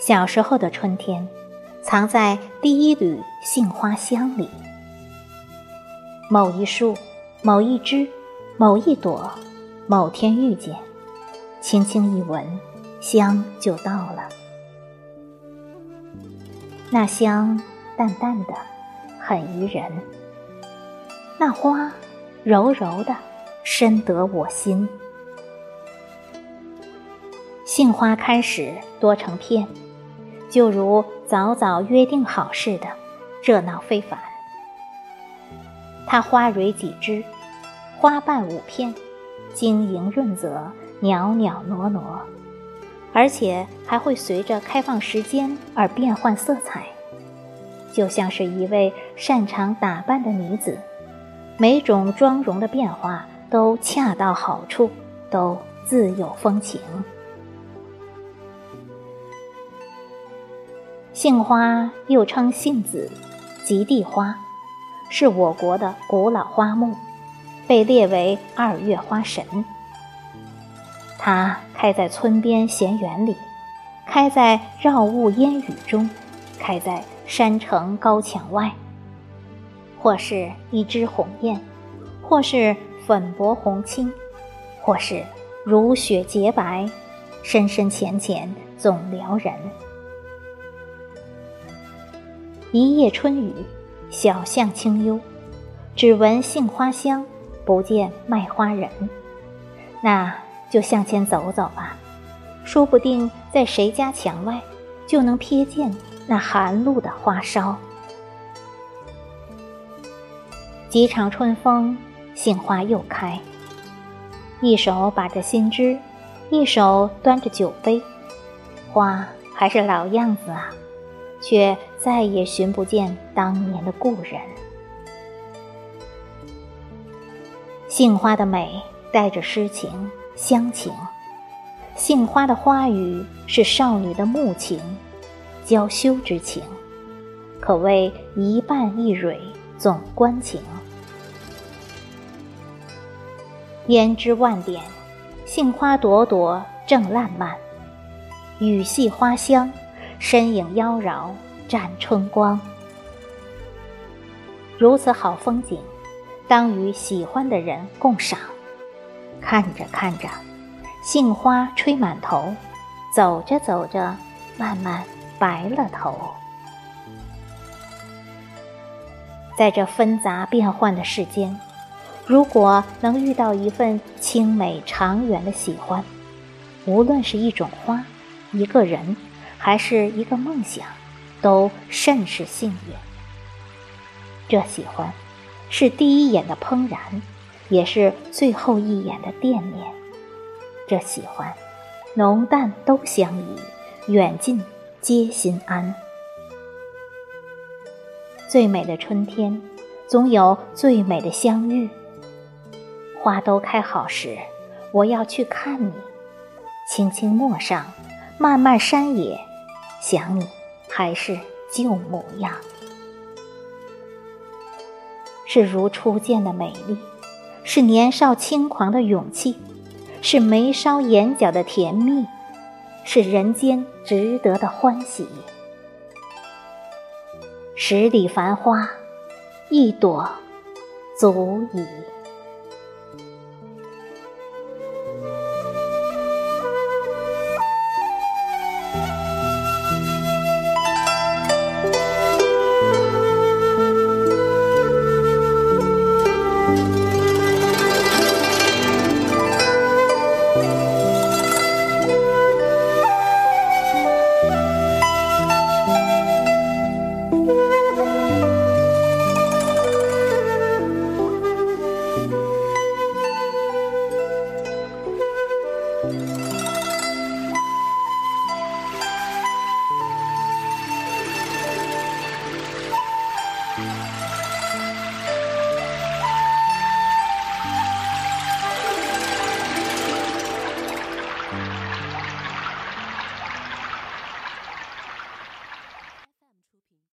小时候的春天，藏在第一缕杏花香里。某一树，某一枝，某一朵，某天遇见，轻轻一闻，香就到了。那香淡淡的，很宜人；那花柔柔的，深得我心。杏花开始多成片。就如早早约定好似的，热闹非凡。它花蕊几枝，花瓣五片，晶莹润泽，袅袅娜娜，而且还会随着开放时间而变换色彩，就像是一位擅长打扮的女子，每种妆容的变化都恰到好处，都自有风情。杏花又称杏子、极地花，是我国的古老花木，被列为二月花神。它开在村边闲园里，开在绕雾烟雨中，开在山城高墙外。或是一枝红艳，或是粉薄红青，或是如雪洁白，深深浅浅总撩人。一夜春雨，小巷清幽，只闻杏花香，不见卖花人。那就向前走走吧，说不定在谁家墙外，就能瞥见那寒露的花梢。几场春风，杏花又开。一手把着新枝，一手端着酒杯，花还是老样子啊。却再也寻不见当年的故人。杏花的美带着诗情、乡情，杏花的花语是少女的慕情、娇羞之情，可谓一瓣一蕊总关情。胭脂万点，杏花朵朵正烂漫，雨细花香。身影妖娆，展春光。如此好风景，当与喜欢的人共赏。看着看着，杏花吹满头；走着走着，慢慢白了头。在这纷杂变幻的世间，如果能遇到一份清美长远的喜欢，无论是一种花，一个人。还是一个梦想，都甚是幸运。这喜欢，是第一眼的怦然，也是最后一眼的惦念。这喜欢，浓淡都相宜，远近皆心安。最美的春天，总有最美的相遇。花都开好时，我要去看你。轻轻陌上，漫漫山野。想你，还是旧模样，是如初见的美丽，是年少轻狂的勇气是眉梢眼角的甜蜜是人间值得的欢喜。十里繁花一朵足矣。